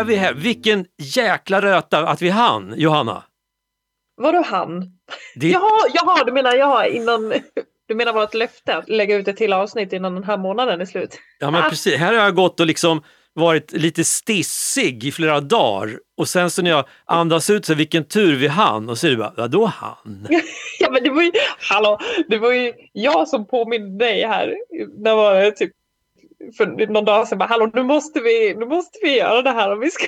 är vi här. Vilken jäkla röta att vi hann, Johanna. Vadå han? Det, Jaha, jaha, du menar jaha, innan... Du menar vårt löfte att lägga ut ett till avsnitt innan den här månaden är slut? ja, men Ah. precis. Här har jag gått och liksom varit lite stissig i flera dagar och sen så när jag andas ut så vilken tur vi hann och så är det bara, vadå han? Ja men det var ju, hallå, det var ju jag som påminde dig här. När var det typ för någon dag sedan bara, hallå nu måste vi, nu måste vi göra det här om vi ska.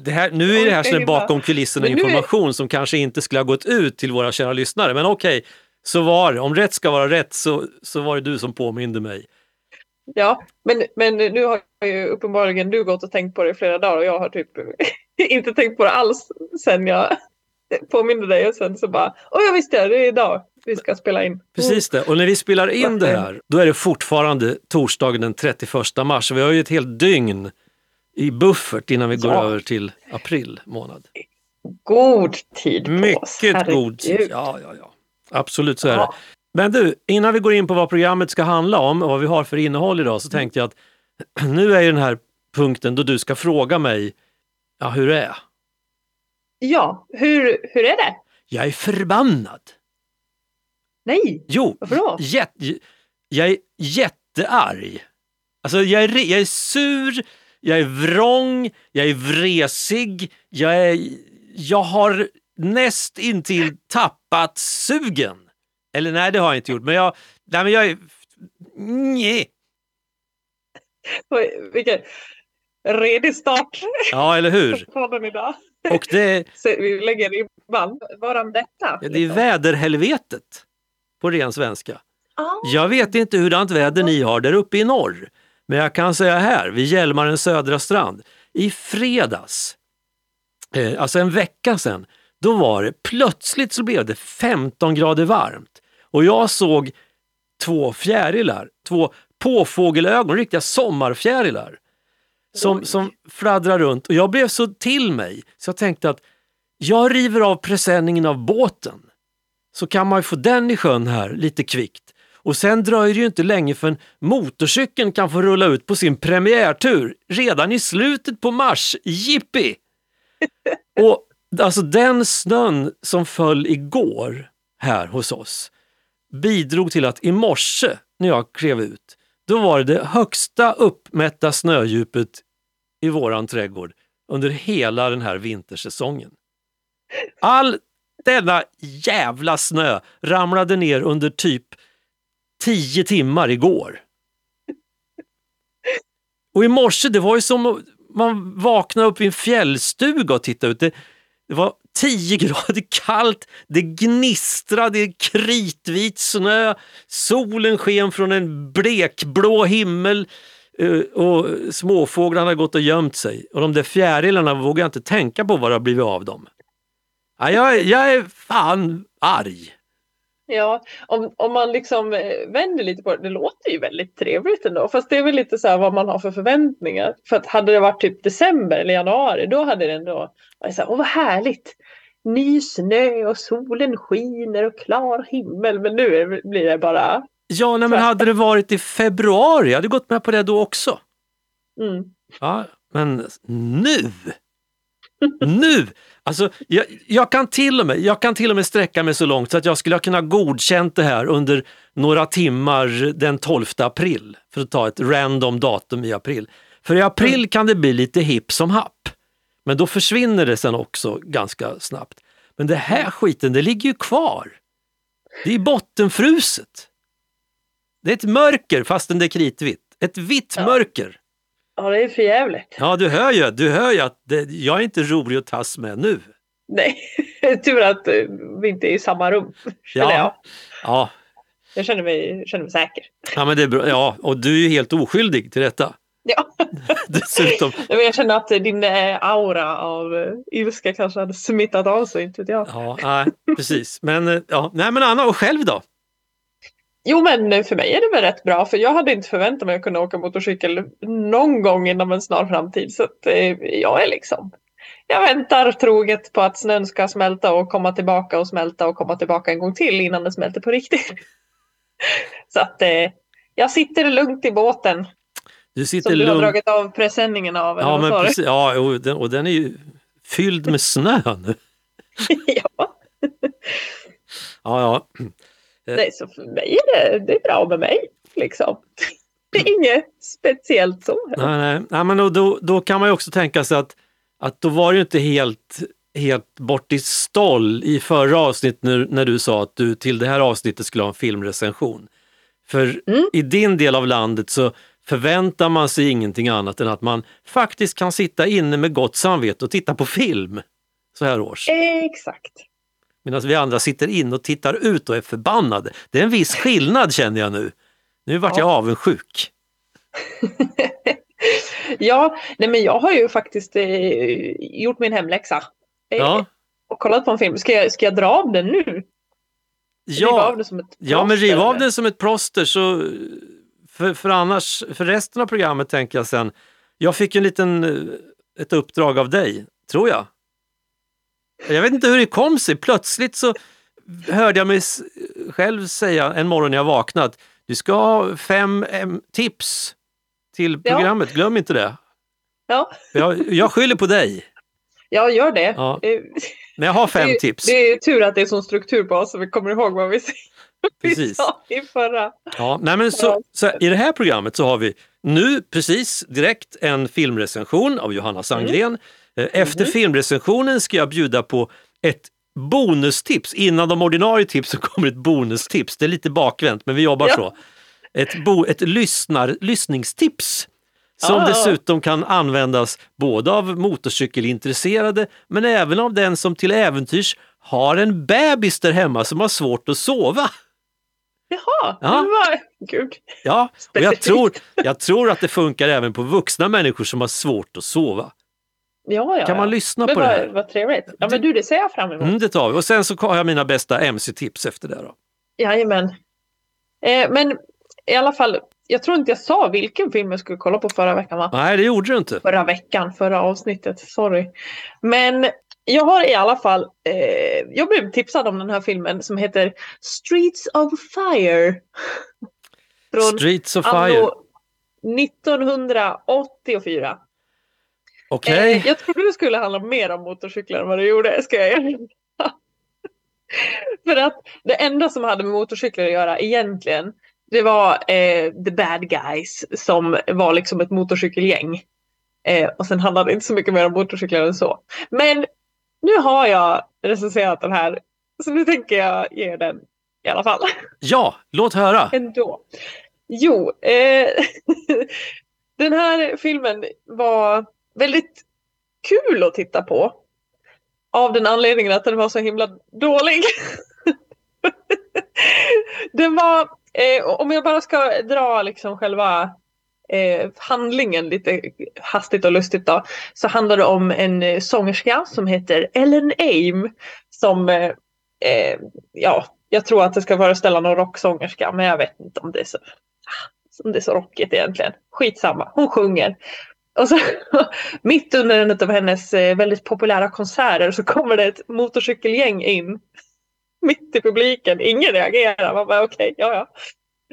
Det här, nu är det här är bakom kulisserna är- information som kanske inte skulle ha gått ut till våra kära lyssnare. Men okej, så var det. Om rätt ska vara rätt så, så var det du som påminde mig. Ja, men, men nu har ju uppenbarligen du gått och tänkt på det i flera dagar och jag har typ inte tänkt på det alls sen jag påminde dig och sen så bara, åh jag visste det, det är idag vi ska spela in. Precis det. Och när vi spelar in det här, då är det fortfarande torsdagen den 31 mars. Vi har ju ett helt dygn i buffert innan vi går Ja. över till april månad. God tid på oss. Mycket god tid. herregud. Ja, ja, ja. Absolut så är det. Ja. Men du, innan vi går in på vad programmet ska handla om och vad vi har för innehåll idag så tänkte jag att nu är ju den här punkten då du ska fråga mig, ja hur är jag? Ja, hur, hur är det? Jag är förbannad. Nej, Jo, Varför då? jät- jag är jättearg. Alltså jag är, jag är sur, jag är vrång, jag är vresig, jag, är, jag har näst intill tappat sugen. Eller nej, det har jag inte gjort, men jag, nej, men jag är... Nej. Vilken redig start Ja, eller hur? podden idag. Och det, Så vi lägger ribban. Varan detta? det är väderhelvetet på ren svenska. Jag vet inte hurdant väder ni har där uppe i norr. Men jag kan säga här, vid Hjälmarens södra strand, i fredags, eh, alltså en vecka sedan, då var det plötsligt så blev det 15 grader varmt. Och jag såg två fjärilar, två påfågelögon, riktiga sommarfjärilar. Som, som fladdrar runt och jag blev så till mig så jag tänkte att jag river av presenningen av båten så kan man ju få den i sjön här lite kvickt. Och sen dröjer det ju inte länge förrän motorcykeln kan få rulla ut på sin premiärtur redan i slutet på mars. Jippi! Och alltså den snön som föll igår här hos oss bidrog till att i morse när jag klev ut, då var det det högsta uppmätta snödjupet i våran trädgård under hela den här vintersäsongen. All denna jävla snö ramlade ner under typ tio timmar igår. Och i morse, det var ju som att man vaknade upp i en fjällstuga och tittade ut. Det, det var 10 grader kallt, det gnistrade kritvit snö, solen sken från en blekblå himmel eh, och småfåglarna hade gått och gömt sig. Och de där fjärilarna vågar jag inte tänka på vad det har blivit av dem. Ja, jag, är- jag är fan arg. Ja, om, om man liksom eh, vänder lite på det, det låter ju väldigt trevligt ändå. Fast det är väl lite så här vad man har för förväntningar. För att hade det varit typ december eller januari, då hade det ändå varit så här, åh vad härligt. Ny snö och solen skiner och klar himmel. Men nu blir det bara, Ja, nej, men hade det varit i februari, jag hade gått med på det då också. mm, Ja, men nu! Nu! Alltså, jag, jag, kan till och med, jag kan till och med sträcka mig så långt så att jag skulle ha kunnat godkänt det här under några timmar den 12 april. För att ta ett random datum i april. För i april kan det bli lite hipp som happ. Men då försvinner det sen också ganska snabbt. Men det här skiten, det ligger ju kvar. Det är bottenfruset. Det är ett mörker fastän det är kritvitt. Ett vitt Ja. mörker. Ja det är för jävligt. Ja, du hör ju, du hör ju att det, jag är inte rolig att tas med nu. Nej, tur att eh, vi inte är i samma rum. Ja, ja, jag känner mig, känner mig säker. ja, men det är bra. Ja, och du är ju helt oskyldig till detta. Ja. Dessutom. Jag känner att din eh, aura av eh, ilska kanske hade smittat av sig, inte vet jag. Ja, nej, precis. Men, eh, ja, nej, men Anna, och själv då? Jo men för mig är det väl rätt bra för jag hade inte förväntat mig att kunna åka motorcykel någon gång inom en snar framtid. Så att, eh, jag är liksom jag väntar troget på att snön ska smälta och komma tillbaka och smälta och komma tillbaka en gång till innan den smälter på riktigt. Så att eh, jag sitter lugnt i båten. Du sitter Som du har lugnt. dragit av presenningen av. Ja, men precis, ja och, den, och den är ju fylld med snö nu. ja. Ja, ja. Nej, så för mig är det, det är bra med mig. Liksom. Det är inget speciellt så. Nej, nej. nej men då- då, kan man ju också tänka sig att, att då var det ju inte helt, helt bort i ståll i förra avsnittet när, när du sa att du till det här avsnittet skulle ha en filmrecension. För Mm. i din del av landet så förväntar man sig ingenting annat än att man faktiskt kan sitta inne med gott samvete och titta på film så här års. Exakt. Medan vi andra sitter in och tittar ut och är förbannade. Det är en viss skillnad känner jag nu. Nu vart jag Ja. avundsjuk. Ja, nej men jag har ju faktiskt eh, gjort min hemläxa. Eh, Ja, Och kollat på en film. Ska jag, ska jag dra av den nu? Ja. ett Ja, men riv av den som ett plåster så för, för annars, för resten av programmet tänker jag sen. Jag fick en liten, eh, ett uppdrag av dig, tror jag. Jag vet inte hur det kom sig, plötsligt så hörde jag mig själv säga en morgon när jag vaknat, du ska ha fem em, tips till Ja. programmet, glöm inte det. Ja, Jag, jag skyller på dig, jag gör det. Ja. Eh, men jag har fem det, tips. Det är tur att det är sån struktur på oss så vi kommer ihåg vad vi, sa i förra. Ja, nej men så, så I det här programmet så har vi nu precis direkt en filmrecension av Johanna Sandgren. Eh, Efter Mhm. filmrecensionen ska jag bjuda på ett bonustips. Innan de ordinarie tipsen kommer ett bonustips. Det är lite bakvänt men vi jobbar Ja. så. Ett, bo, ett lyssnar, lyssningstips som Ah. dessutom kan användas både av motorcykelintresserade men även av den som till äventyrs har en bebis där hemma som har svårt att sova. Jaha, Ja. det var... Gud. Ja, och jag tror, jag tror att det funkar även på vuxna människor som har svårt att sova. Ja, ja, Kan man lyssna Men på det vad, här? vad trevligt. Ja, men du, det ser jag fram emot. Mm, det tar vi. Och sen så har jag mina bästa MC-tips efter det. Då. Jajamän. Eh, men i alla fall, jag tror inte jag sa vilken film jag skulle kolla på förra veckan va? Nej, det gjorde du inte. Förra veckan, förra avsnittet, sorry. Men jag har i alla fall, eh, jag blev tipsad om den här filmen som heter Streets of Fire. Från Streets of Fire. anno 1984. Okej. Eh, jag trodde det skulle handla mer om motorcyklar än vad det gjorde, ska jag erkänna. För att det enda som hade med motorcyklar att göra egentligen, det var eh, the bad guys som var liksom ett motorcykelgäng. Eh, och sen handlade det inte så mycket mer om motorcyklar än så. Men nu har jag recenserat den här, så nu tänker jag ge den i alla fall. Ja, låt höra. Ändå. Jo, eh, den här filmen var väldigt kul att titta på. Av den anledningen att den var så himla dålig. den var, eh, om jag bara ska dra liksom själva eh, handlingen lite hastigt och lustigt då. Så handlar det om en eh, sångerska som heter Ellen Aim. Som, eh, eh, ja, jag tror att det ska föreställa någon rocksångerska men jag vet inte om det är så, om det är så rockigt egentligen. Skitsamma, hon sjunger. Och så mitt under en av hennes eh, väldigt populära konserter så kommer det ett motorcykelgäng in. Mitt i publiken, ingen reagerar. Man bara okej, ja ja.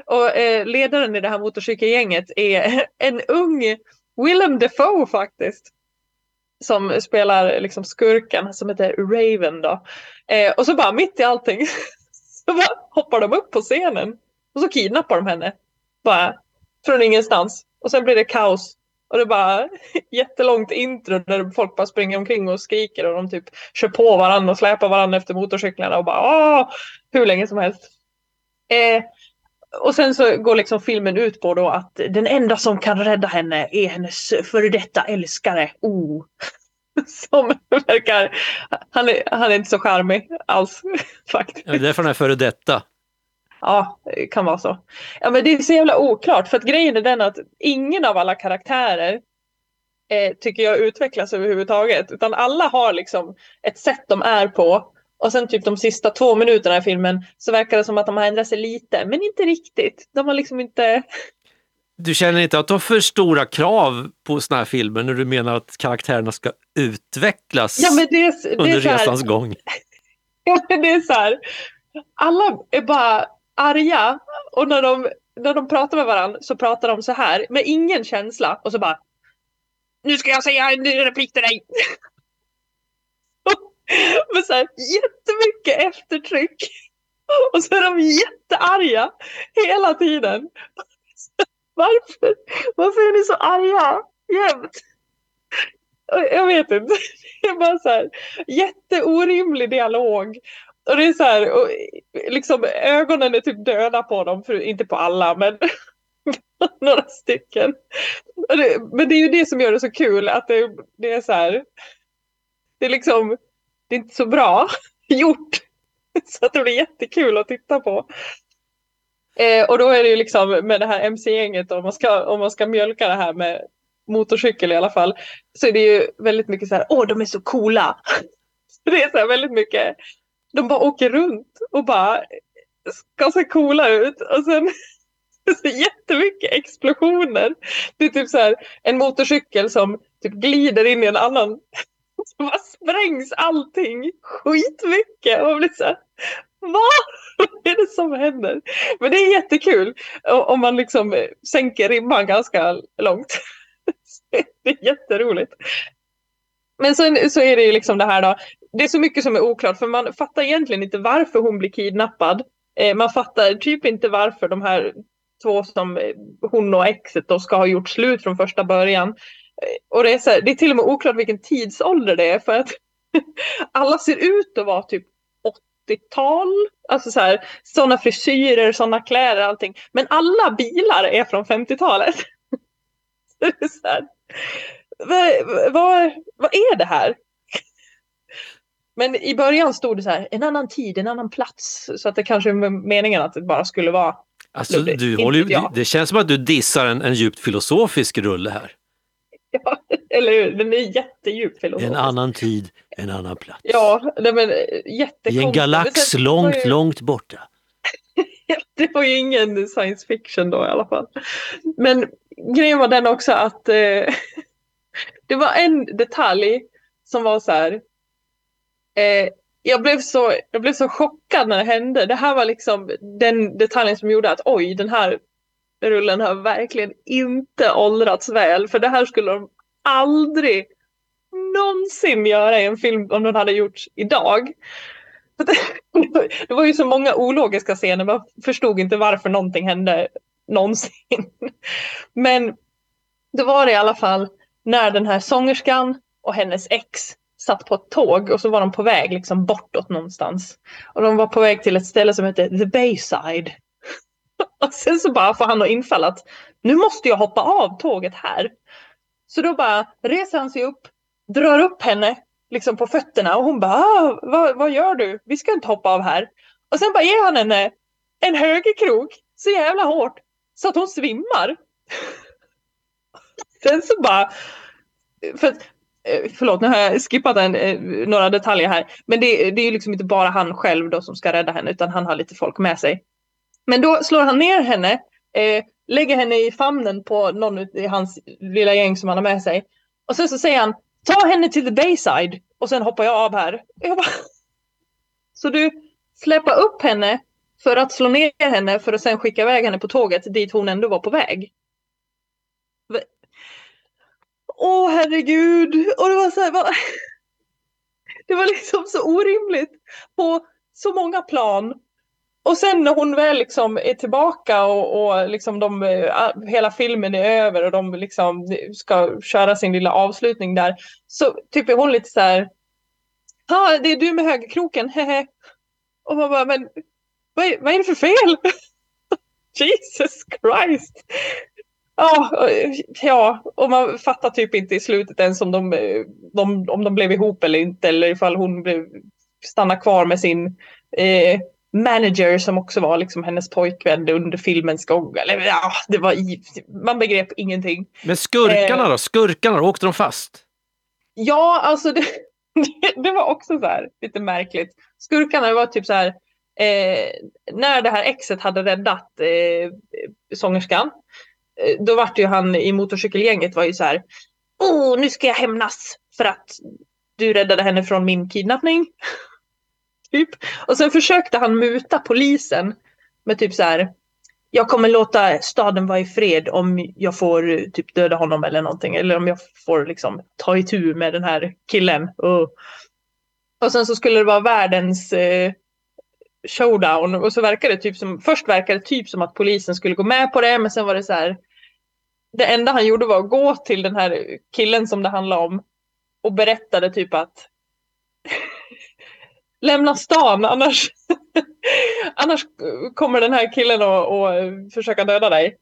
Och eh, ledaren i det här motorcykelgänget är en ung Willem Dafoe faktiskt. Som spelar liksom skurken som heter Raven då. Eh, och så bara mitt i allting så bara hoppar de upp på scenen. Och så kidnappar de henne. Bara från ingenstans. Och sen blir det kaos. Och det är bara jättelångt intro där folk bara springer omkring och skriker och de typ kör på varandra och släpar varandra efter motorcyklarna och bara Åh! hur länge som helst. Eh, och sen så går liksom filmen ut på då att den enda som kan rädda henne är hennes före detta älskare. Oh. Som verkar, han är, han är inte så charmig alls faktiskt. Ja, Det är därför han är före detta. Ja, det kan vara så. Ja, men det är så jävla oklart för att grejen är den att ingen av alla karaktärer eh, tycker jag utvecklas överhuvudtaget. Utan alla har liksom ett sätt de är på. Och sen typ de sista två minuterna i filmen så verkar det som att de har ändrat sig lite, men inte riktigt. De har liksom inte... Du känner inte att du har för stora krav på såna här filmer när du menar att karaktärerna ska utvecklas Ja, men det är, det under är här, resans gång? Ja, men det är så här. Alla är bara arga och när de när de pratar med varandra så pratar de så här med ingen känsla och så bara Nu ska jag säga en replik till dig. med så här jättemycket eftertryck. Och så är de jättearga hela tiden. Varför? Varför är ni så arga jämt? Jag vet inte. Det är bara så här jätteorimlig dialog. Och det är så här, och liksom ögonen är typ döda på dem, för, inte på alla men några stycken. Det, men det är ju det som gör det så kul att det, det är så här. Det är liksom, det är inte så bra gjort. Så att det blir jättekul att titta på. Eh, och då är det ju liksom med det här MC-gänget, om man, ska, om man ska mjölka det här med motorcykel i alla fall, så är det ju väldigt mycket så här, åh de är så coola. Det är så här väldigt mycket, de bara åker runt och bara ska se coola ut och sen så jättemycket explosioner. Det är typ så här en motorcykel som typ glider in i en annan. Så bara sprängs allting skitmycket och man blir så här, vad är det som händer? Men det är jättekul om man liksom sänker ribban ganska långt. Det är jätteroligt. Men sen så är det ju liksom det här då. Det är så mycket som är oklart för man fattar egentligen inte varför hon blir kidnappad. Eh, man fattar typ inte varför de här två som eh, hon och exet då ska ha gjort slut från första början. Eh, och det är, så här, det är till och med oklart vilken tidsålder det är för att alla ser ut att vara typ 80-tal. Alltså så här, sådana frisyrer, sådana kläder, allting. Men alla bilar är från 50-talet. vad, vad, vad är det här? Men i början stod det så här, en annan tid, en annan plats. Så att det kanske är meningen att det bara skulle vara Alltså, du håller, det, det känns som att du dissar en, en djupt filosofisk rulle här. Ja, eller hur? Den är jättedjup filosofisk. En annan tid, en annan plats. Ja, nej, men jättekonstigt. I en galax långt, ju... långt borta. det var ju ingen science fiction då i alla fall. Men grejen var den också att eh, det var en detalj som var så här. Eh, jag, blev så, jag blev så chockad när det hände. Det här var liksom den detaljen som gjorde att oj, den här rullen har verkligen inte åldrats väl. För det här skulle de aldrig någonsin göra i en film om den hade gjorts idag. Det var ju så många ologiska scener, man förstod inte varför någonting hände någonsin. Men det var det i alla fall när den här sångerskan och hennes ex satt på ett tåg och så var de på väg liksom bortåt någonstans. Och de var på väg till ett ställe som hette The Bayside. Och sen så bara får han att infall att nu måste jag hoppa av tåget här. Så då bara reser han sig upp, drar upp henne liksom på fötterna och hon bara ah, vad, vad gör du? Vi ska inte hoppa av här. Och sen bara ger han henne en högerkrok så jävla hårt så att hon svimmar. Sen så bara, för Eh, förlåt nu har jag skippat en, eh, några detaljer här. Men det, det är ju liksom inte bara han själv då som ska rädda henne utan han har lite folk med sig. Men då slår han ner henne, eh, lägger henne i famnen på någon i hans lilla gäng som han har med sig. Och sen så säger han ta henne till the bayside och sen hoppar jag av här. Jag bara, så du släpper upp henne för att slå ner henne för att sen skicka iväg henne på tåget dit hon ändå var på väg åh herregud. Och det var så här, bara... det var liksom så orimligt på så många plan. Och sen när hon väl liksom är tillbaka och, och liksom de, eh, hela filmen är över och de liksom ska köra sin lilla avslutning där. Så typ är hon lite så här. Ja, det är du med högerkroken, hehe. Och man bara, men vad är, vad är det för fel? Jesus Christ! Ja, ja, och man fattar typ inte i slutet ens om de, de, om de blev ihop eller inte eller ifall hon blev, stannar kvar med sin eh, manager som också var liksom hennes pojkvän under filmens gång. Eller, ja, det var, man begrep ingenting. Men skurkarna eh, då? Skurkarna, åkte de fast? Ja, alltså det, det var också så här lite märkligt. Skurkarna var typ så här eh, när det här exet hade räddat eh, sångerskan Eh, då vart ju han i motorcykelgänget var ju så här. Åh, nu ska jag hämnas för att du räddade henne från min kidnappning. typ. Och sen försökte han muta polisen med typ så här. jag kommer låta staden vara i fred om jag får eh, typ döda honom eller någonting. Eller om jag får liksom ta itu med den här killen. Och, och sen så skulle det vara världens eh, showdown. Och så verkade det typ som, först verkade det typ som att polisen skulle gå med på det. Men sen var det så här. Det enda han gjorde var att gå till den här killen som det handlade om. Och berättade typ att lämna stan annars, annars kommer den här killen att försöka döda dig.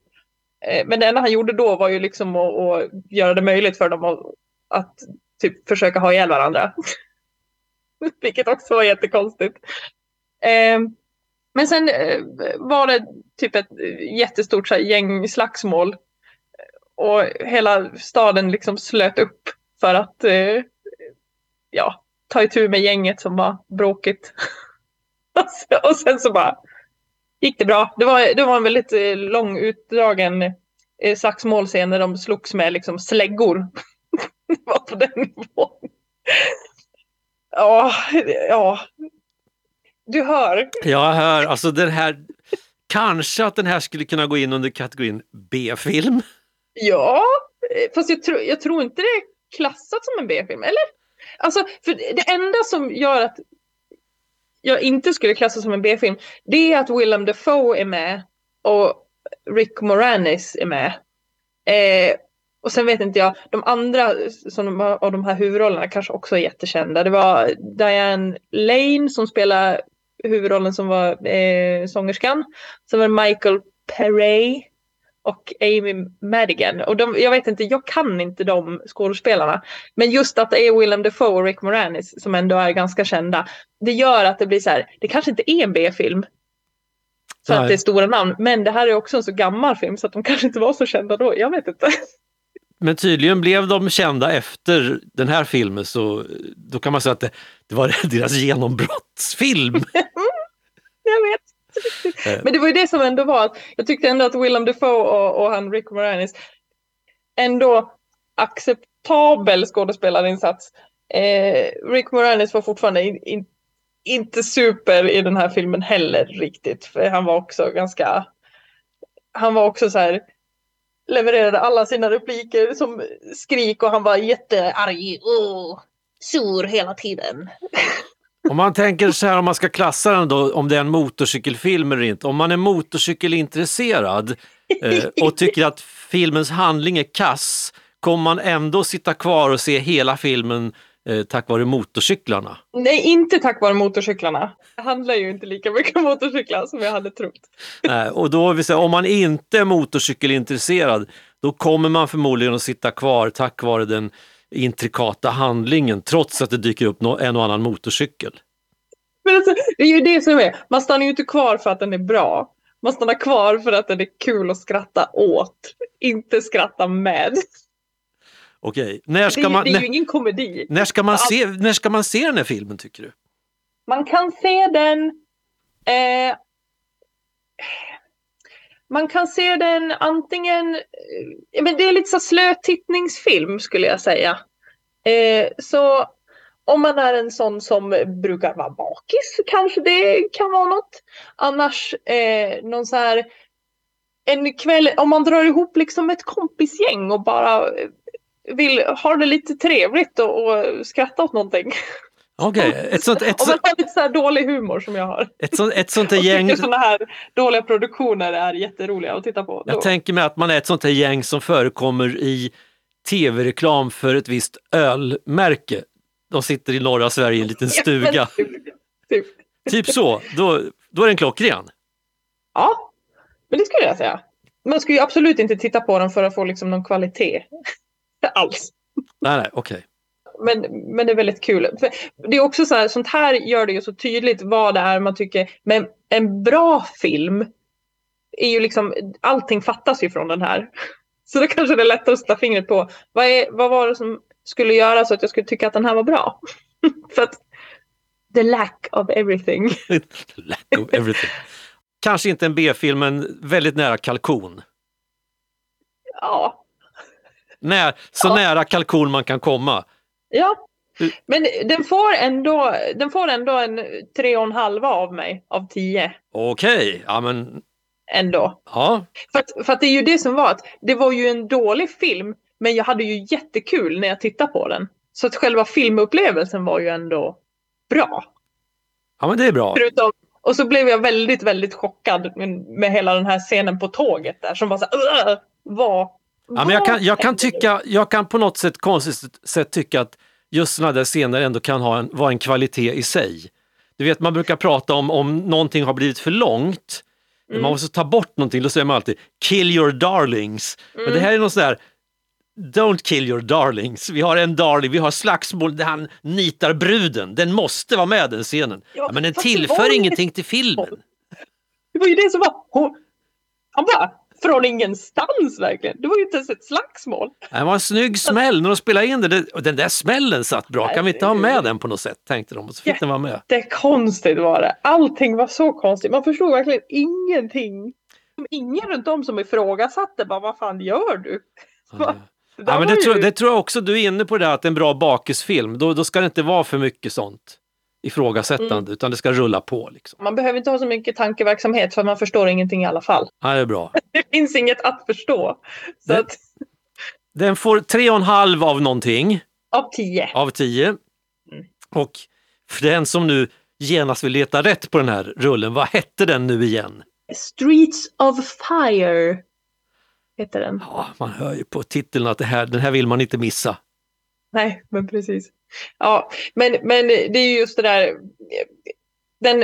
Eh, men det enda han gjorde då var ju liksom att, att göra det möjligt för dem att, att typ försöka ha ihjäl varandra. Vilket också var jättekonstigt. Eh, men sen eh, var det typ ett jättestort gängslagsmål. Och hela staden liksom slöt upp för att eh, ja, ta itu med gänget som var bråkigt. och sen så bara gick det bra. Det var, det var en väldigt eh, lång utdragen eh, slagsmålscen där de slogs med liksom släggor. det var på den nivån. Ja, ja. Du hör. Jag hör. Alltså den här, kanske att den här skulle kunna gå in under kategorin B-film. Ja, eh, fast jag, tro, jag tror inte det är klassat som en B-film, eller? Alltså, för det enda som gör att jag inte skulle klassa som en B-film, det är att Willem Dafoe är med och Rick Moranis är med. Eh, och sen vet inte jag, de andra som av de här huvudrollerna kanske också är jättekända. Det var Diane Lane som spelar huvudrollen som var eh, sångerskan. Sen var det Michael Perret och Amy Madigan. Och de, jag vet inte, jag kan inte de skådespelarna. Men just att det är Willem Dafoe och Rick Moranis som ändå är ganska kända. Det gör att det blir så här, det kanske inte är en B-film. För Nej. att det är stora namn. Men det här är också en så gammal film så att de kanske inte var så kända då. Jag vet inte. Men tydligen blev de kända efter den här filmen så då kan man säga att det, det var deras genombrottsfilm. jag vet. Eh. Men det var ju det som ändå var jag tyckte ändå att Willem Dafoe och, och han Rick Moranis ändå acceptabel skådespelarinsats. Eh, Rick Moranis var fortfarande in, in, inte super i den här filmen heller riktigt. För han var också ganska, han var också så här levererade alla sina repliker som skrik och han var jättearg. Oh, sur hela tiden. Om man tänker så här om man ska klassa den då, om det är en motorcykelfilm eller inte. Om man är motorcykelintresserad eh, och tycker att filmens handling är kass, kommer man ändå sitta kvar och se hela filmen eh, tack vare motorcyklarna? Nej, inte tack vare motorcyklarna. Det handlar ju inte lika mycket om motorcyklar som jag hade trott. Nej, och då vill säga, om man inte är motorcykelintresserad, då kommer man förmodligen att sitta kvar tack vare den intrikata handlingen trots att det dyker upp en och annan motorcykel. Men alltså, det är ju det som är, man stannar ju inte kvar för att den är bra. Man stannar kvar för att den är kul att skratta åt, inte skratta med. Okej, när ska det, man... Det är ju ingen komedi. När ska, man se, när ska man se den här filmen tycker du? Man kan se den eh, man kan se den antingen, eh, men det är lite så slötittningsfilm skulle jag säga. Eh, så om man är en sån som brukar vara bakis kanske det kan vara något. Annars eh, någon så här en kväll, om man drar ihop liksom ett kompisgäng och bara eh, vill ha det lite trevligt och, och skratta åt någonting. Okej, okay. ett sånt... Ett Om man har lite så här dålig humor som jag har. Ett, sånt, ett sånt gäng... Och sådana här dåliga produktioner är jätteroliga att titta på. Jag då. tänker mig att man är ett sånt här gäng som förekommer i tv-reklam för ett visst ölmärke. De sitter i norra Sverige i en liten stuga. Typ, typ. typ så, då, då är den klockren. Ja, men det skulle jag säga. Man skulle ju absolut inte titta på den för att få liksom någon kvalitet alls. Nej, nej, okej. Okay men, men det är väldigt kul. För det är också så här, sånt här gör det ju så tydligt vad det är man tycker. Men en bra film är ju liksom, allting fattas ju från den här. Så då kanske det är lättare att sätta fingret på vad, är, vad var det som skulle göra så att jag skulle tycka att den här var bra. För att the lack of everything. the lack of everything. Kanske inte en B-film, men väldigt nära kalkon. Ja. När, så ja. nära kalkon man kan komma. Ja, men den får ändå, den får ändå en tre och en halva av mig av tio. Okej, okay. ja men ändå. Ja, För att, för att det är ju det som var att det var ju en dålig film men jag hade ju jättekul när jag tittade på den. Så att själva filmupplevelsen var ju ändå bra. ja men det är bra. Förutom, och så blev jag väldigt, väldigt chockad med, hela den här scenen på tåget där som var så här, "Ugh, vad? Ja, men jag, kan, jag, kan händer nu?" tycka, jag kan på något sätt konstigt sätt tycka att just sådana där scener ändå kan ha en, vara en kvalitet i sig. Du vet man brukar prata om om någonting har blivit för långt, Mm. man måste ta bort någonting, då säger man alltid kill your darlings. Men Mm. det här är något sådär Don't kill your darlings. Vi har en darling, vi har slagsmål där han nitar bruden. Den måste vara med den scenen. Ja, men den tillför ingenting till filmen. Det var ju det som var... Hon, han bara, från ingenstans verkligen. Det var ju inte ens ett slagsmål. Det var en snygg smäll när de spelade in det. det. och Den där smällen satt bra. Kan vi inte ha med den på något sätt? Tänkte de och så fick den vara med. Det är konstigt var det. Allting var så konstigt. Man förstod verkligen ingenting. Ingen runt om som ifrågasatte bara vad fan gör du? Där Ja, men det, tror, ju- det tror jag också du är inne på det här att en bra bakisfilm, då, då ska det inte vara för mycket sånt ifrågasättande Mm. utan det ska rulla på. Liksom. Man behöver inte ha så mycket tankeverksamhet för man förstår ingenting i alla fall. Ja, det är bra. Det finns inget att förstå. Så Det- att, Den får tre och en halv av någonting av tio. av tio. Och för den som nu genast vill leta rätt på den här rullen, vad hette den nu igen? Streets of Fire heter den. Ja, man hör ju på titeln att det här, den här vill man inte missa. Nej, men precis. Ja, men, men det är ju just det där. Den,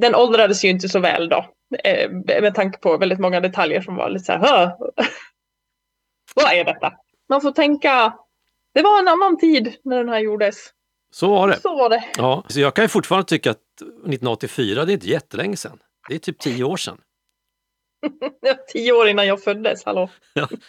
den åldrades ju inte så väl då. eh, Med tanke på väldigt många detaljer som var lite så här. "Hö? Vad är detta? Man får tänka. Det var en annan tid när den här gjordes. Så var det. Så var det. Ja, så jag kan ju fortfarande tycka att 1984, det är inte jättelänge sedan. Det är typ tio år sedan. Tio år innan jag föddes, hallå.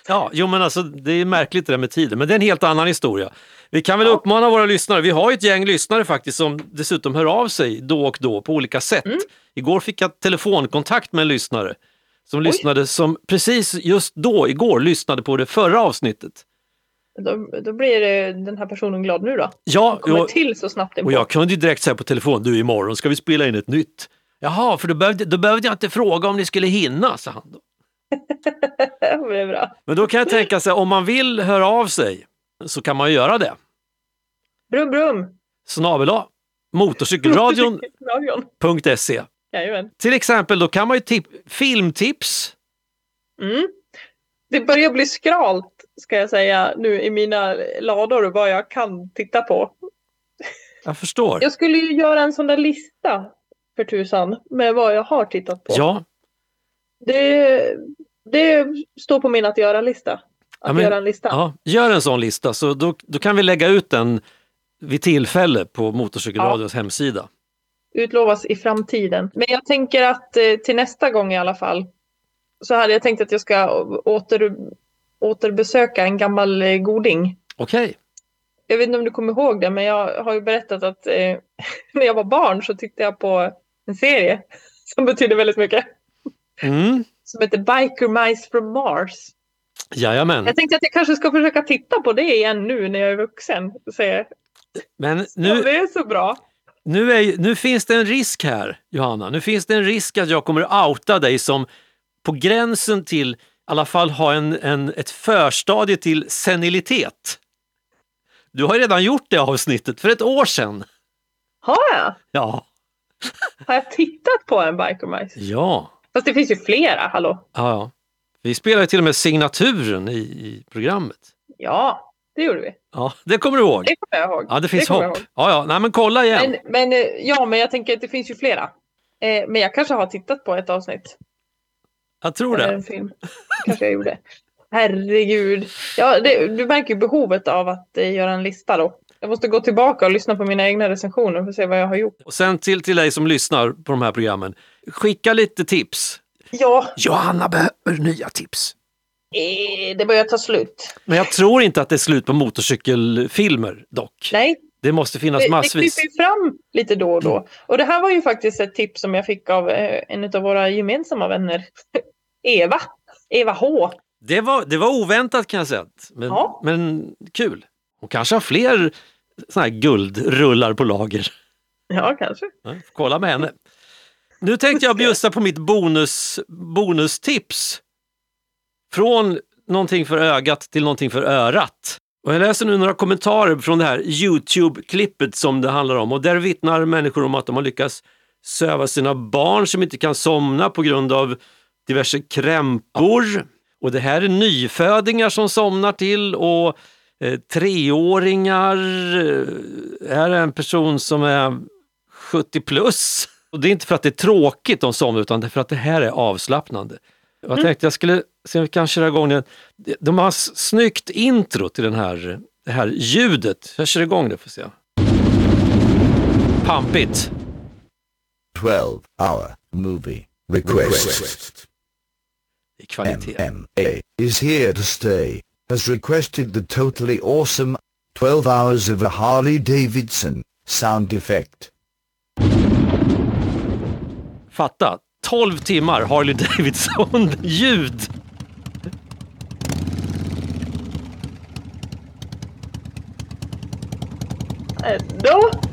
Ja, jo men alltså det är märkligt det där med tiden, men det är en helt annan historia. Vi kan väl Ja. uppmana våra lyssnare, vi har ju ett gäng lyssnare faktiskt som dessutom hör av sig då och då på olika sätt. Mm. Igår fick jag telefonkontakt med en lyssnare som lyssnade som precis just då, igår, lyssnade på det förra avsnittet. Då, då blir den här personen glad nu då. Ja, Kommer och, till så snabbt och jag kunde ju direkt säga på telefon, du imorgon ska vi spela in ett nytt. Jaha, för då behövde, då behövde jag inte fråga om ni skulle hinna, sa han då. det är bra. Men då kan jag tänka sig, om man vill höra av sig så kan man ju göra det. Brum brum. Snabel motorcykelradion.se. Till exempel, då kan man ju tip- filmtips. Mm. Det börjar bli skralt ska jag säga nu i mina lador vad jag kan titta på. Jag förstår. Jag skulle ju göra en sån där lista för tusan med vad jag har tittat på. Ja, Det, det står på min att göra-lista. Att Ja, men- göra en lista. ja, gör en sån lista så då, då kan vi lägga ut den vid tillfälle på Motorcykelradions hemsida. Utlovas i framtiden. Men jag tänker att eh, till nästa gång i alla fall så hade jag tänkt att jag ska åter, återbesöka en gammal eh, goding. Okej, Jag vet inte om du kommer ihåg det, men jag har ju berättat att eh, när jag var barn så tittade jag på en serie som betyder väldigt mycket. mm. Som heter Biker Mice from Mars. jajamän. Jag tänkte att jag kanske ska försöka titta på det igen nu när jag är vuxen. Se Men nu, det är så bra. nu, är, nu finns det en risk här, Johanna. Nu finns det en risk att jag kommer outa dig som på gränsen till i alla fall ha en, en, ett förstadie till senilitet. Du har redan gjort det avsnittet för ett år sedan. Har jag? Ja. Har jag tittat på en Biker Mice? Ja, Fast det finns ju flera, hallå? ja, ja. Vi spelar ju till och med signaturen i, i programmet. Ja, det gjorde vi. Ja, det kommer du ihåg. Det kommer jag ihåg. Ja, det finns jag hopp. Ja, ja, nej men kolla igen. Men, men, eh, ja, men jag tänker att det finns ju flera. Eh, men jag kanske har tittat på ett avsnitt. Jag tror Eller det. en film. kanske jag gjorde. Herregud. Ja, det, du märker ju behovet av att eh, göra en lista då. Jag måste gå tillbaka och lyssna på mina egna recensioner för att se vad jag har gjort. Och sen till, till dig som lyssnar på de här programmen. Skicka lite tips. Ja, Johanna behöver nya tips. eh, det börjar ta slut. Men jag tror inte att det är slut på motorcykelfilmer dock. Nej, Det måste finnas det, det massvis. kryper ju fram lite då och då. Och det här var ju faktiskt ett tips som jag fick av eh, en av våra gemensamma vänner. Eva. Eva H. Det var, det var oväntat kan jag säga. Men, Ja. men kul. Hon kanske har fler såna här guldrullar på lager. Ja, kanske. Ja, kolla med henne. Nu tänkte jag bjussa på mitt bonus, bonustips. Från någonting för ögat till någonting för örat. Och jag läser nu några kommentarer från det här Youtube-klippet som det handlar om och där vittnar människor om att de har lyckats söva sina barn som inte kan somna på grund av diverse krämpor. Och det här är nyfödingar som somnar till och treåringar. Eh, här är en person som är 70 plus. Och det är inte för att det är tråkigt de somnar utan det är för att det här är avslappnande. Jag Mm. tänkte jag skulle se om vi kan köra igång den. De har snyggt intro till den här, det här ljudet. Jag kör igång det får se. Pampigt. 12 hour movie request. i kvalitet. MMA is here to stay. Has requested the totally awesome 12 hours of a Harley Davidson sound effect. Fatta, 12 timmar Harley Davidson ljud. Ändå?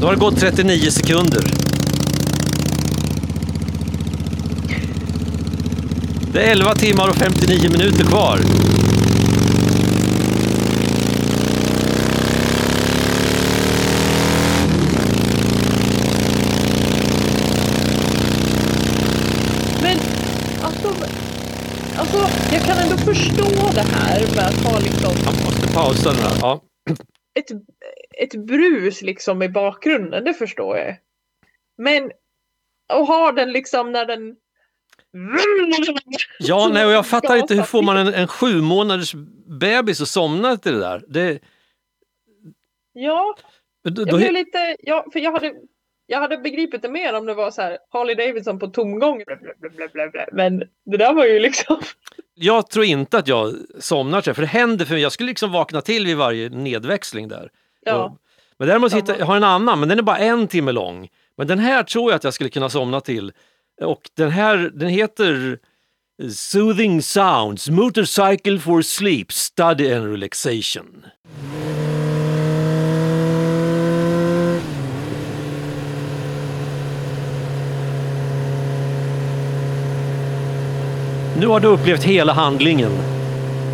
Då har det gått 39 sekunder. Det är 11 timmar och 59 minuter kvar. Men alltså, alltså, jag kan ändå förstå det här med att ha liksom Jag måste pausa den här. Ja. ett, ett brus liksom i bakgrunden, det förstår jag. Men att ha den liksom när den... Ja, nej, och jag fattar inte hur får man en, en sju månaders bebis att somna till det där? Det, Ja, då, jag blev lite... Ja, för jag hade, jag hade begripit det mer om det var så här Harley Davidson på tomgång. Men det där var ju liksom... jag tror inte att jag somnar för det händer för mig. Jag skulle liksom vakna till vid varje nedväxling där. Ja. Och- Men däremot hittar, jag har en annan, men den är bara en timme lång. Men den här tror jag att jag skulle kunna somna till. Och den här, den heter Soothing Sounds, Motorcycle for Sleep, Study and Relaxation. Nu har du upplevt hela handlingen.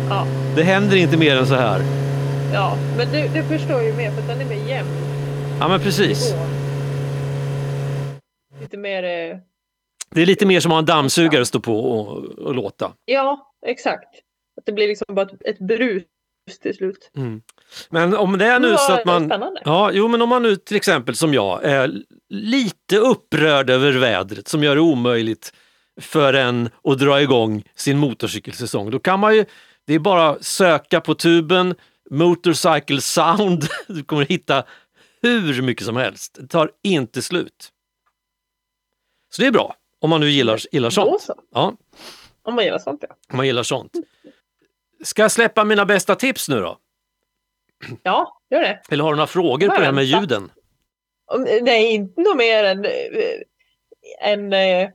Ja, Det händer inte mer än så här. Ja. men det, det förstår ju mer för att den är mer jämn. Ja men precis. nivå. Lite mer... eh, Det är lite mer som att ha en dammsugare stå på och, och låta. Ja, exakt. Att det blir liksom bara ett, brus till slut. Mm. Men om det är nu Det så att man... Spännande. Ja, jo men om man nu till exempel som jag är lite upprörd över vädret som gör det omöjligt för en att dra igång sin motorcykelsäsong. Då kan man ju, det är bara söka på tuben Motorcycle Sound. Du kommer hitta hur mycket som helst. Det tar inte slut. Så det är bra om man nu gillar, gillar sånt. så. Ja, Om man gillar sånt ja. om man gillar sånt. Ska jag släppa mina bästa tips nu då? Ja, gör det. Eller har du några frågor på det här med ljuden? Nej, inte något mer än... eh, än eh,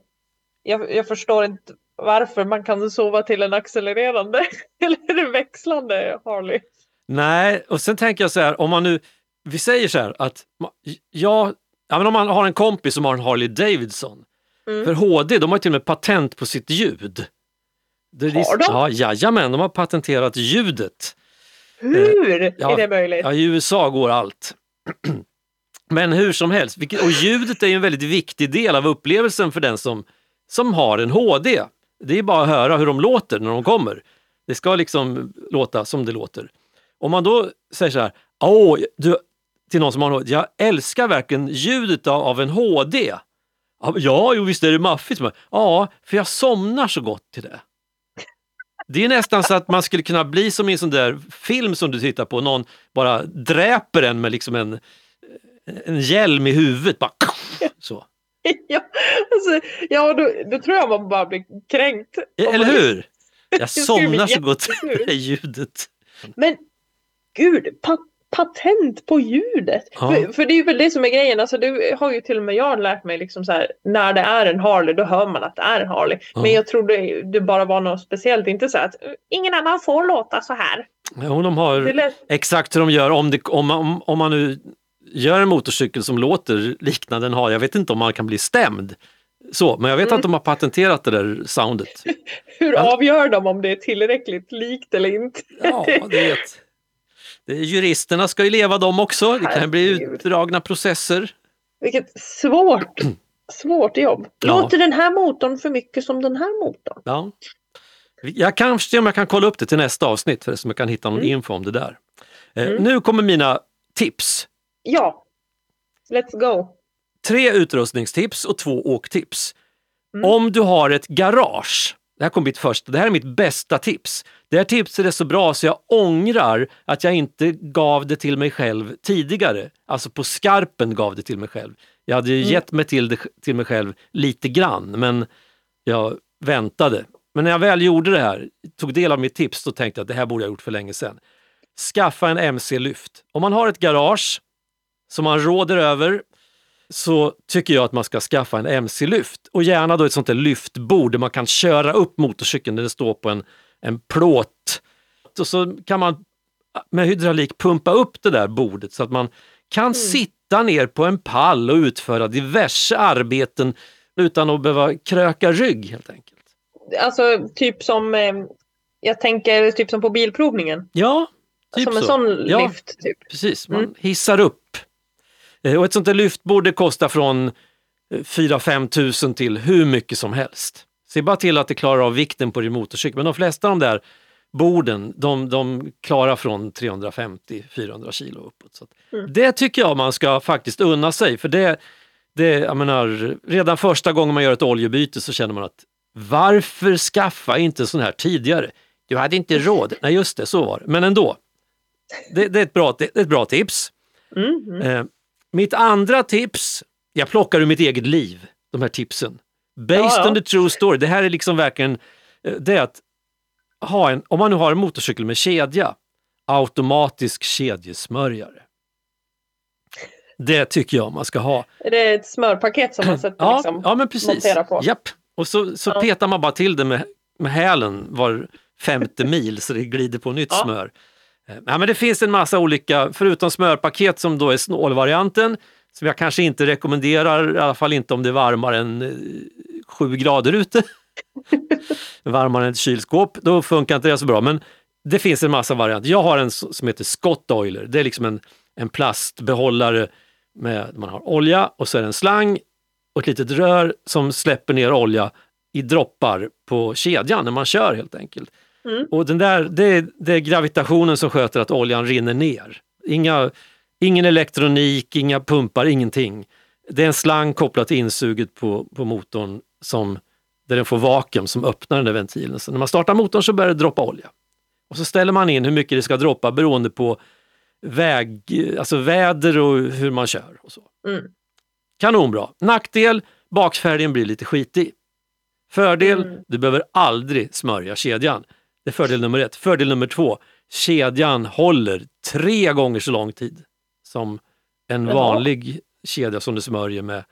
jag, jag förstår inte varför man kan sova till en accelererande eller en växlande Harley. Nej, och sen tänker jag så här, om man nu, vi säger så här att ma- ja, men om man har en kompis som har en Harley Davidson, Mm. för HD, de har till och med patent på sitt ljud. Det, Har de? Ja, jajamän, de har patenterat ljudet. Hur Eh, ja, är det möjligt? Ja, i USA går allt. Men hur som helst, vilket, och ljudet är en väldigt viktig del av upplevelsen för den som, som har en HD. Det är bara att höra hur de låter när de kommer. Det ska liksom låta som det låter. Om man då säger så här, Åh, du, till någon som har en jag älskar verkligen ljudet av, en HD. Ja, jo, visst är det maffigt. Men, ja, för jag somnar så gott till det. Det är nästan så att man skulle kunna bli som i en sån där film som du tittar på, någon bara dräper en med liksom en, en hjälm i huvudet. Bara, så. ja, alltså, ja då, då tror jag man bara blir kränkt. Eller hur? Jag somnar så gott till det ljudet. Men gud, pa- patent på ljudet. Ja. För, för det är ju väl det som är grejen. Alltså, det har ju till och med jag lärt mig. Liksom så här, när det är en Harley då hör man att det är en Harley. Ja. Men jag trodde det bara var något speciellt. Inte så att ingen annan får låta så här. Ja, de har lät, exakt hur de gör om, det, om, man, om man nu gör en motorcykel som låter liknande en har. Jag vet inte om man kan bli stämd. Så, men jag vet Mm. att de har patenterat det där soundet. hur Ja. avgör de om det är tillräckligt likt eller inte? Ja, det vet. Juristerna ska ju leva de också. Det kan bli utdragna processer. Vilket svårt, svårt jobb. Ja. Låter den här motorn för mycket som den här motorn? Ja. Jag kanske se om jag kan kolla upp det till nästa avsnitt för att jag kan hitta någon Mm. info om det där. Eh, Mm. Nu kommer mina tips. Ja. Let's go. Tre utrustningstips och två åktips. Mm. Om du har ett garage, det här kommer mitt första, det här är mitt bästa tips. Det här tipset är så bra så jag ångrar att jag inte gav det till mig själv tidigare. Alltså på skarpen gav det till mig själv. Jag hade ju Mm. gett mig till det till mig själv lite grann men jag väntade. Men när jag väl gjorde det här, tog del av mitt tips, då tänkte jag att det här borde jag gjort för länge sedan. Skaffa en MC-lyft. Om man har ett garage som man råder över så tycker jag att man ska skaffa en MC-lyft och gärna då ett sånt där lyftbord där man kan köra upp motorcykeln där det står på en, en plåt. Och så kan man med hydraulik pumpa upp det där bordet så att man kan sitta ner på en pall och utföra diverse arbeten utan att behöva kröka rygg helt enkelt. Alltså typ som, eh, jag tänker typ som på bilprovningen. Ja, typ som en så. sån Ja. lift typ. Precis, man Mm. hissar upp. Eh, Och ett sånt där lyftbord det kostar från 4-5 tusen till hur mycket som helst. Se bara till att det klarar av vikten på din motorcykel. Men de flesta av de där borden, de, de klarar från 350-400 kilo uppåt. Så Mm. Det tycker jag man ska faktiskt unna sig. För det, det, jag menar, redan första gången man gör ett oljebyte så känner man att varför skaffa inte sån här tidigare? Du hade inte råd. Nej just det, så var det. Men ändå. Det, det, är, ett bra, det är ett bra tips. Mm, mm. Eh, mitt andra tips, jag plockar ur mitt eget liv, de här tipsen. Based Ja, ja. on the true story. Det här är liksom verkligen, eh, det är att ha en, om man nu har en motorcykel med kedja, automatisk kedjesmörjare. Det tycker jag man ska ha. Är det ett smörpaket som man sätter Ja, liksom? ja men precis. montera på? Japp. Och så, så Ja. petar man bara till det med, med hälen var femte mil så det glider på nytt Ja. smör. Eh, Ja, men det finns en massa olika, förutom smörpaket som då är snålvarianten, som jag kanske inte rekommenderar, i alla fall inte om det är varmare än eh, sju grader ute. varmare än ett kylskåp, då funkar inte det så bra. Men det finns en massa varianter. Jag har en som heter Scott Oiler. Det är liksom en, en plastbehållare med man har olja och så är det en slang och ett litet rör som släpper ner olja i droppar på kedjan när man kör helt enkelt. Mm. Och den där, det, det är gravitationen som sköter att oljan rinner ner. Inga, ingen elektronik, inga pumpar, ingenting. Det är en slang kopplat till insuget på, på motorn som, där den får vakuum som öppnar den där ventilen. Så när man startar motorn så börjar det droppa olja. Och så ställer man in hur mycket det ska droppa beroende på väg, alltså väder och hur man kör. Och så. Mm. Kanonbra. Nackdel, bakfärgen blir lite skitig. Fördel, Mm. du behöver aldrig smörja kedjan. Det är fördel nummer ett. Fördel nummer två, kedjan håller tre gånger så lång tid som en Jaha. vanlig kedja som du smörjer med.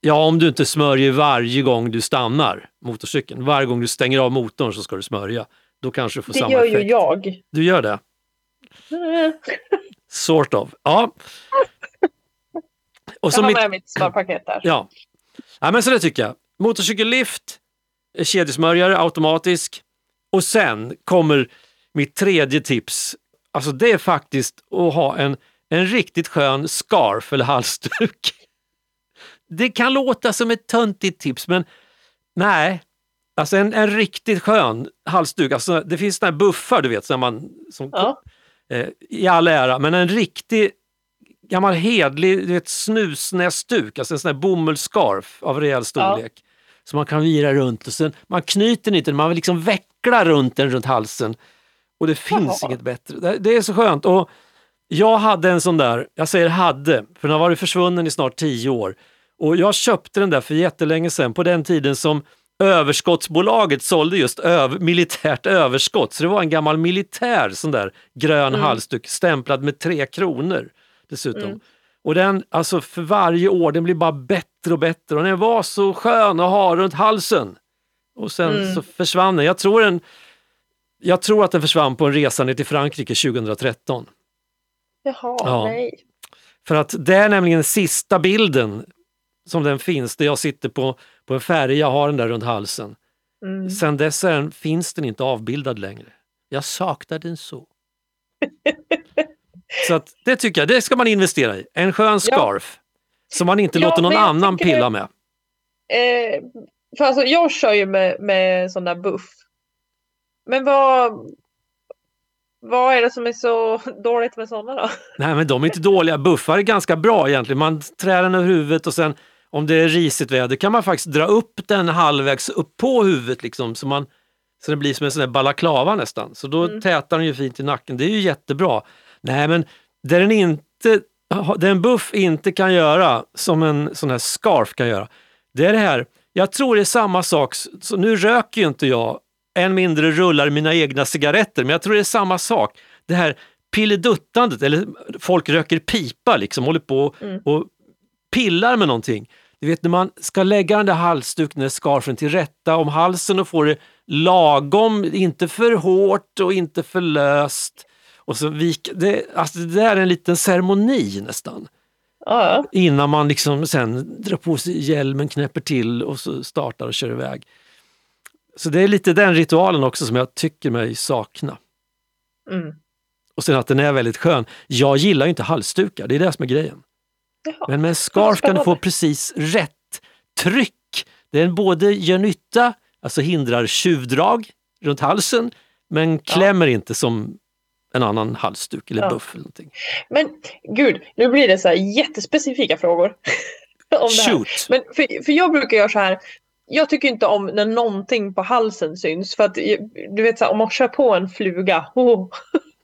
Ja, om du inte smörjer varje gång du stannar motorcykeln. Varje gång du stänger av motorn så ska du smörja. Då kanske du får Det samma gör effekt. ju jag. Du gör det? Mm. Sort of. Ja. Och Jag så har mitt, med mitt smörpaket där. Ja. ja, men så det tycker jag. Motorcykellift, eh, kedjesmörjare, automatisk. Och sen kommer mitt tredje tips. Alltså det är faktiskt att ha en, en riktigt skön scarf eller halsduk. Det kan låta som ett töntigt tips men nej. Alltså en, en riktigt skön halsduk. Alltså det finns såna här buffar du vet som man, som Ja. eh, i all ära, men en riktig gammal hedlig du vet, snusnäsduk, alltså en sån här bomullsscarf av rejäl storlek. Som man kan vira runt och sen, man knyter den inte, man vill liksom veckla runt den runt halsen. Och det finns Jaha. inget bättre. Det, det är så skönt. Och jag hade en sån där, jag säger hade, för den har varit försvunnen i snart tio år. Och jag köpte den där för jättelänge sedan, på den tiden som överskottsbolaget sålde just öv militärt överskott. Så det var en gammal militär sån där grön Mm. halsduk stämplad med tre kronor dessutom. Mm. Och den, alltså för varje år, den blir bara bättre och bättre och den var så skön att ha runt halsen. Och sen Mm. så försvann den. Jag tror, den. jag tror att den försvann på en resa ner till Frankrike 2013. Jaha, Ja. nej. För att det är nämligen sista bilden som den finns, där jag sitter på, på en färja och har den där runt halsen. Mm. Sen dess är finns den inte avbildad längre. Jag saknar den så. så att det tycker jag, det ska man investera i. En skön scarf som man inte Ja, låter någon jag annan pilla det- med. Eh, för alltså, jag kör ju med, med sån där buff. Men vad, vad är det som är så dåligt med sådana då? Nej men de är inte dåliga, buffar är ganska bra egentligen. Man trär den över huvudet och sen om det är risigt väder kan man faktiskt dra upp den halvvägs upp på huvudet liksom så, man, så den blir som en sån där balaklava nästan. Så då Mm. tätar den ju fint i nacken, det är ju jättebra. Nej men det den inte, det en buff inte kan göra som en sån här scarf kan göra, det är det här, jag tror det är samma sak, så nu röker ju inte jag, än mindre rullar mina egna cigaretter, men jag tror det är samma sak. Det här pilleduttandet, eller folk röker pipa liksom, håller på Mm. och pillar med någonting. Du vet när man ska lägga den där halsduken, där scarfen till rätta om halsen och få det lagom, inte för hårt och inte för löst. Och så vik, det, alltså det där är en liten ceremoni nästan. Ja, Innan man liksom sen drar på sig hjälmen, knäpper till och så startar och kör iväg. Så det är lite den ritualen också som jag tycker mig sakna. mm. Och sen att den är väldigt skön. Jag gillar ju inte halsdukar, det är det som är grejen. Jaha. Men med en scarf kan du få precis rätt tryck. Den både gör nytta, alltså hindrar tjuvdrag runt halsen, men klämmer inte som en annan halsduk eller Ja. buff. Eller någonting. Men gud, nu blir det så här jättespecifika frågor. om det här. Shoot! Men för, för jag brukar göra så här. Jag tycker inte om när någonting på halsen syns. För att du vet så här, om man kör på en fluga. Oh,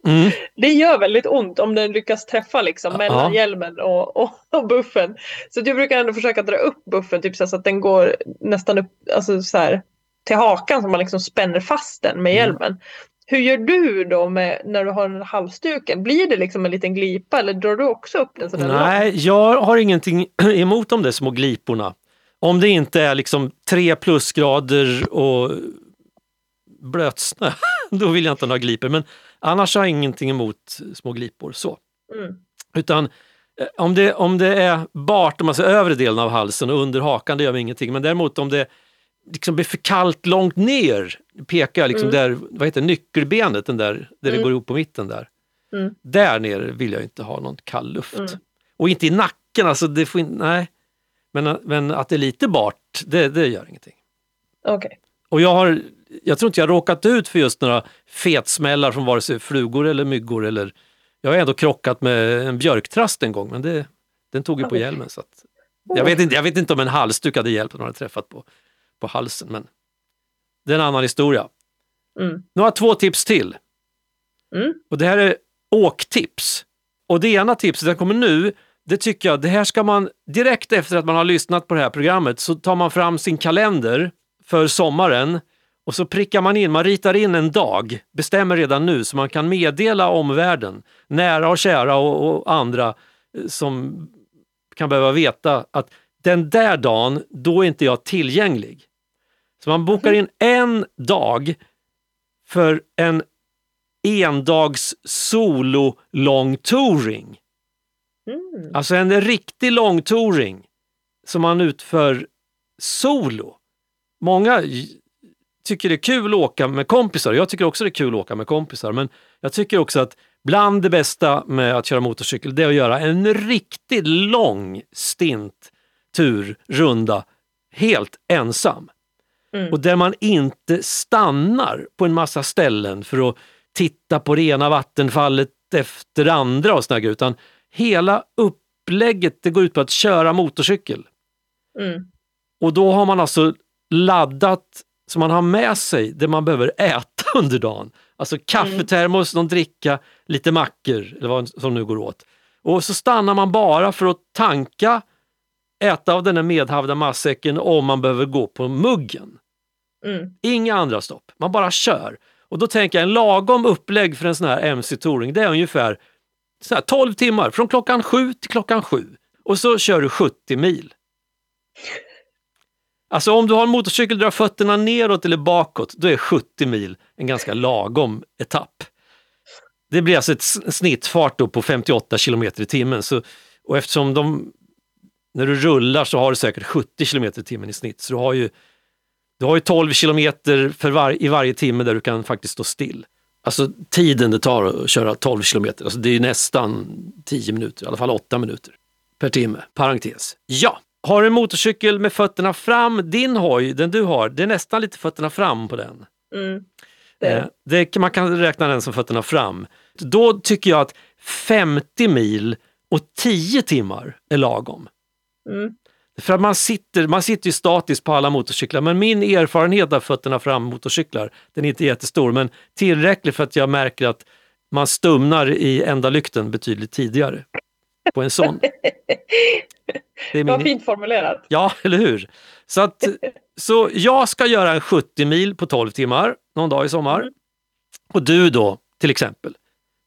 Mm. det gör väldigt ont om den lyckas träffa liksom Ja. mellan hjälmen och, och, och buffen. Så jag brukar ändå försöka dra upp buffen typ så, att den går nästan upp alltså, så här, till hakan så man liksom spänner fast den med Mm. hjälmen. Hur gör du då med, när du har den halsduken? Blir det liksom en liten glipa eller drar du också upp den sådär? Nej, jag har ingenting emot de där små gliporna. Om det inte är liksom tre plusgrader och blötsnö, då vill jag inte ha några glipor. Men annars har jag ingenting emot små glipor. så. Mm. Utan eh, om det, om det är bart, om säger övre delen av halsen och under hakan, det gör mig ingenting. Men däremot om det liksom blir för kallt långt ner, pekar jag liksom Mm. där, vad heter det, nyckelbenet, den där, där det Mm. går ihop på mitten där. Mm. Där nere vill jag inte ha någon kall luft. Mm. Och inte i nacken, alltså det får in, nej. Men, men att det är lite bart, det, det gör ingenting. Okej. Och jag har, jag tror inte jag har råkat ut för just några fetsmällar från vare sig flugor eller myggor eller jag har ändå krockat med en björktrast en gång men det, den tog ju på Oj. hjälmen. Så att, jag, vet inte, jag vet inte om en halsduk hade hjälpt om man hade träffat på, på halsen men det är en annan historia. Mm. Nu har jag två tips till. Mm. Och det här är åktips. Och det ena tipset, det kommer nu, det tycker jag, det här ska man direkt efter att man har lyssnat på det här programmet så tar man fram sin kalender för sommaren och så prickar man in, man ritar in en dag, bestämmer redan nu så man kan meddela omvärlden, nära och kära och, och andra eh, som kan behöva veta att den där dagen, då är inte jag tillgänglig. Så man bokar in en dag för en endags solo long touring. Mm. Alltså en riktig långtouring som man utför solo. Många tycker det är kul att åka med kompisar. Jag tycker också det är kul att åka med kompisar. Men jag tycker också att bland det bästa med att köra motorcykel det är att göra en riktigt lång stint, tur, runda, helt ensam. Mm. Och där man inte stannar på en massa ställen för att titta på det ena vattenfallet efter det andra och grejer, utan hela upplägget det går ut på att köra motorcykel. Mm. Och då har man alltså laddat så man har med sig det man behöver äta under dagen. Alltså kaffetermos, någon dricka, lite mackor eller vad som nu går åt. Och så stannar man bara för att tanka, äta av den här medhavda matsäcken om man behöver gå på muggen. Mm. Inga andra stopp, man bara kör. Och då tänker jag en lagom upplägg för en sån här MC-touring, det är ungefär så här 12 timmar, från klockan 7 till klockan 7. Och så kör du 70 mil. Alltså om du har en motorcykel, drar fötterna neråt eller bakåt, då är 70 mil en ganska lagom etapp. Det blir alltså ett snittfart då på 58 kilometer i timmen. Så, och eftersom de, när du rullar så har du säkert 70 kilometer i timmen i snitt. Så du har ju, du har ju 12 kilometer var, i varje timme där du kan faktiskt stå still. Alltså tiden det tar att köra 12 kilometer, alltså det är nästan 10 minuter, i alla fall 8 minuter per timme. Parentes. Ja, har du en motorcykel med fötterna fram, din hoj, den du har, det är nästan lite fötterna fram på den. Mm. Det, Eh, det, man kan räkna den som fötterna fram. Då tycker jag att 50 mil och 10 timmar är lagom. mm. För att man sitter, man sitter ju statiskt på alla motorcyklar, men min erfarenhet av fötterna fram motorcyklar, den är inte jättestor, men tillräcklig för att jag märker att man stumnar i ändalykten betydligt tidigare. På en sån. Det är min, fint formulerat. Ja, eller hur? Så, att, så jag ska göra en 70 mil på 12 timmar någon dag i sommar. Mm. Och du då, till exempel,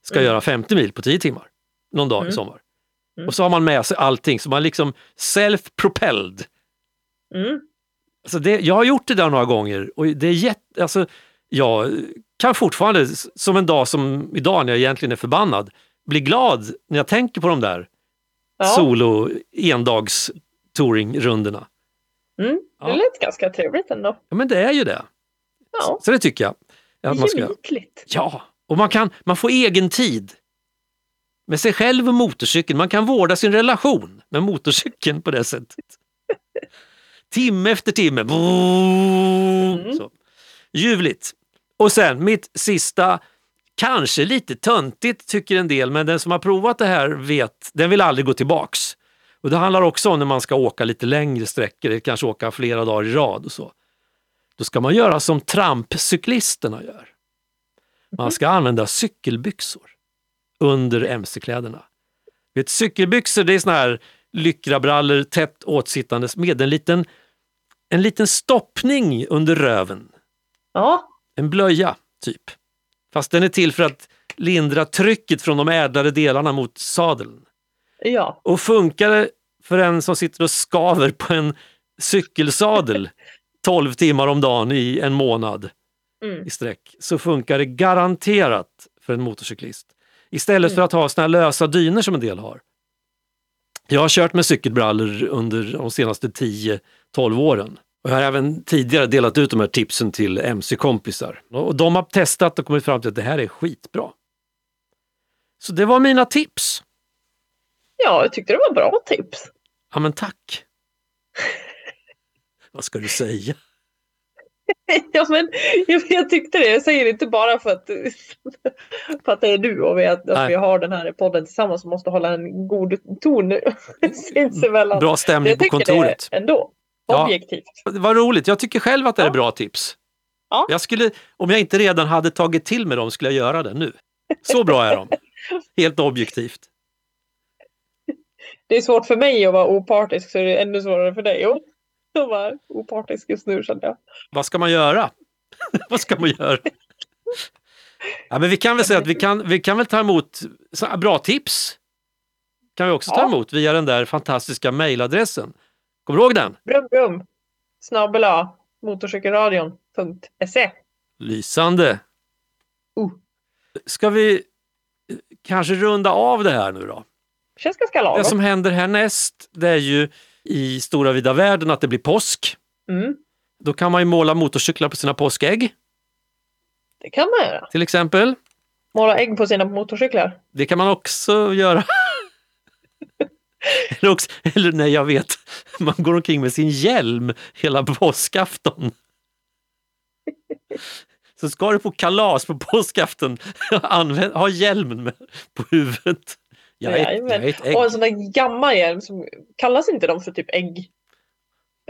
ska Mm. göra 50 mil på 10 timmar någon dag i Mm. sommar. Mm. Och så har man med sig allting, så man liksom self-propelled. Mm. Alltså det, jag har gjort det där några gånger och det är jätte, alltså, jag kan fortfarande, som en dag som idag när jag egentligen är förbannad, bli glad när jag tänker på de där Ja. solo endags touringrundorna. Mm. Det lät ganska trevligt ändå. Ja men det är ju det. Ja, Så det tycker jag. Att man ska, gemytligt. ja, och man, kan, man får egen tid med sig själv och motorcykeln. Man kan vårda sin relation med motorcykeln på det sättet. Timme efter timme. Mm. Så. Ljuvligt. Och sen mitt sista, kanske lite töntigt tycker en del, men den som har provat det här vet, den vill aldrig gå tillbaks. Och det handlar också om när man ska åka lite längre sträckor, kanske åka flera dagar i rad och så. Då ska man göra som trampcyklisterna gör. Man ska använda cykelbyxor under mc-kläderna. Vet, cykelbyxor det är såna här lycrabrallor tätt åtsittandes med en liten, en liten stoppning under röven. Ja, En blöja, typ. Fast den är till för att lindra trycket från de ädlare delarna mot sadeln. ja. Och funkar det för en som sitter och skaver på en cykelsadel 12 timmar om dagen i en månad Mm. i sträck så funkar det garanterat för en motorcyklist. Istället för att ha såna här lösa dyner som en del har. Jag har kört med cykelbrallor under de senaste 10-12 åren. Och jag har även tidigare delat ut de här tipsen till mc-kompisar. Och de har testat och kommit fram till att det här är skitbra. Så det var mina tips. ja, jag tyckte det var bra tips. Ja men tack. Vad ska du säga? Ja, men jag, jag tyckte det. Jag säger det inte bara för att, för att det är du och vi, att, att vi har den här podden tillsammans och måste hålla en god ton sinsemellan. Bra stämning jag på tycker kontoret. det ändå. Ja. Objektivt. Vad roligt, jag tycker själv att det är Ja. bra tips. Ja. Jag skulle, om jag inte redan hade tagit till mig dem skulle jag göra det nu. Så bra är de. Helt objektivt. Det är svårt för mig att vara opartisk så är det ännu svårare för dig att vara opartisk just nu känner jag. Vad ska man göra? Vad ska man göra? Ja, men vi kan väl säga att vi kan, vi kan väl ta emot bra tips. Kan vi också ta Ja. emot via den där fantastiska mejladressen. Kommer du ihåg den? Brum brum. Snabel. Motorcykelradion.se Lysande. Uh. Ska vi kanske runda av det här nu då? Känns ganska Det lagom. som händer härnäst det är ju i stora vida världen att det blir påsk. Mm, Då kan man ju måla motorcyklar på sina påskägg det kan man göra. till exempel. Måla ägg på sina motorcyklar. Det kan man också göra. eller, också, eller nej, jag vet, man går omkring med sin hjälm hela påskafton. Så ska du på kalas på påskafton, använd, ha hjälmen med på huvudet. Jag är, jag är ett ägg. Och en sån där gammal hjälm som kallas inte de för typ ägg?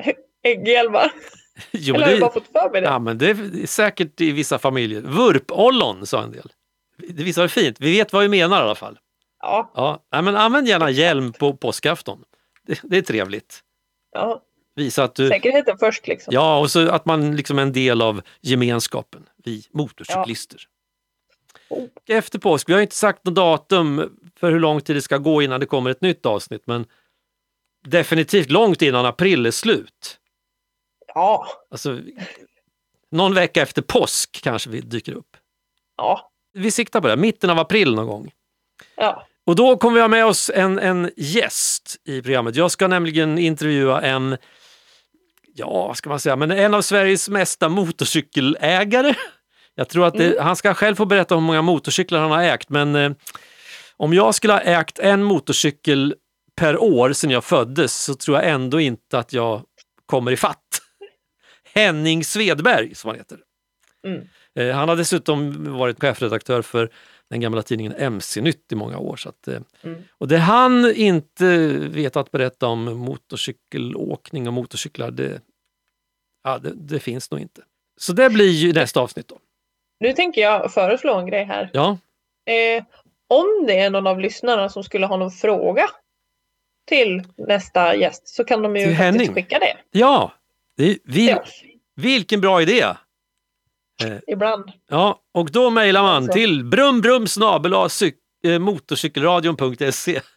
Ägghjälmar? Jo, Eller har jag bara fått för mig det? ja, men det är säkert i vissa familjer. Vurpollon sa en del. Det visar fint. Vi vet vad vi menar i alla fall. Ja, Ja, men använd gärna hjälm på påskafton. Det, det är trevligt. ja. Visa att du... Säkerheten först liksom. Ja, och så att man liksom är en del av gemenskapen, vi motorcyklister. Oh. Efter påsk, vi har inte sagt något datum för hur lång tid det ska gå innan det kommer ett nytt avsnitt, men definitivt långt innan april är slut. Ja, Alltså, någon vecka efter påsk kanske vi dyker upp. ja, Vi siktar på det, mitten av april någon gång. ja. Och då kommer vi ha med oss en, en gäst i programmet. Jag ska nämligen intervjua en, ja vad ska man säga, men en av Sveriges mesta motorcykelägare. Jag tror att det, han ska själv få berätta hur många motorcyklar han har ägt, men eh, om jag skulle ha ägt en motorcykel per år sedan jag föddes så tror jag ändå inte att jag kommer i fatt. Henning Svedberg som han heter. Mm. Eh, han har dessutom varit chefredaktör för den gamla tidningen MC-nytt i många år. Så att, eh, Mm. Och det han inte vet att berätta om motorcykelåkning och motorcyklar, det, ja, det, det finns nog inte. Så det blir ju nästa avsnitt då. Nu tänker jag föreslå en grej här. Ja, Eh, om det är någon av lyssnarna som skulle ha någon fråga till nästa gäst så kan de ju Till faktiskt Henning. skicka det ja det, vi, till oss. vilken bra idé! Ibland. Ja, och då mejlar man Alltså. till brumbrum eh, motorcykelradion.se.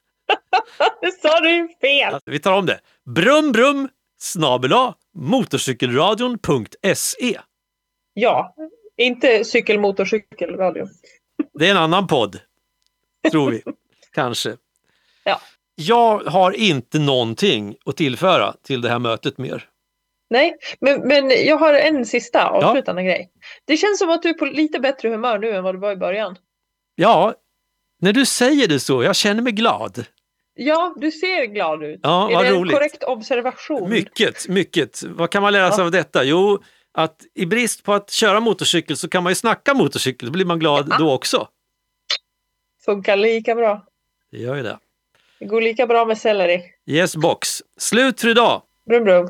Det sa du ju fel! Vi tar om det. Brumbrum snabela motorcykelradion.se. Ja, inte cykelmotorcykelradio. Det är en annan podd, tror vi. Kanske. Ja. Jag har inte någonting att tillföra till det här mötet mer. Nej, men, men jag har en sista avslutande grej. Det känns som att du är på lite bättre humör nu än vad du var i början. Ja, när du säger det så, jag känner mig glad. Ja, du ser glad ut. Ja, är vad det en roligt. korrekt observation? Mycket, mycket. Vad kan man lära sig Ja. av detta? Jo, att i brist på att köra motorcykel så kan man ju snacka motorcykel, då blir man glad Ja. då också. Funkar lika bra. Det gör ju det. Det går lika bra med selleri. Yes box. Slut för idag. Brum brum.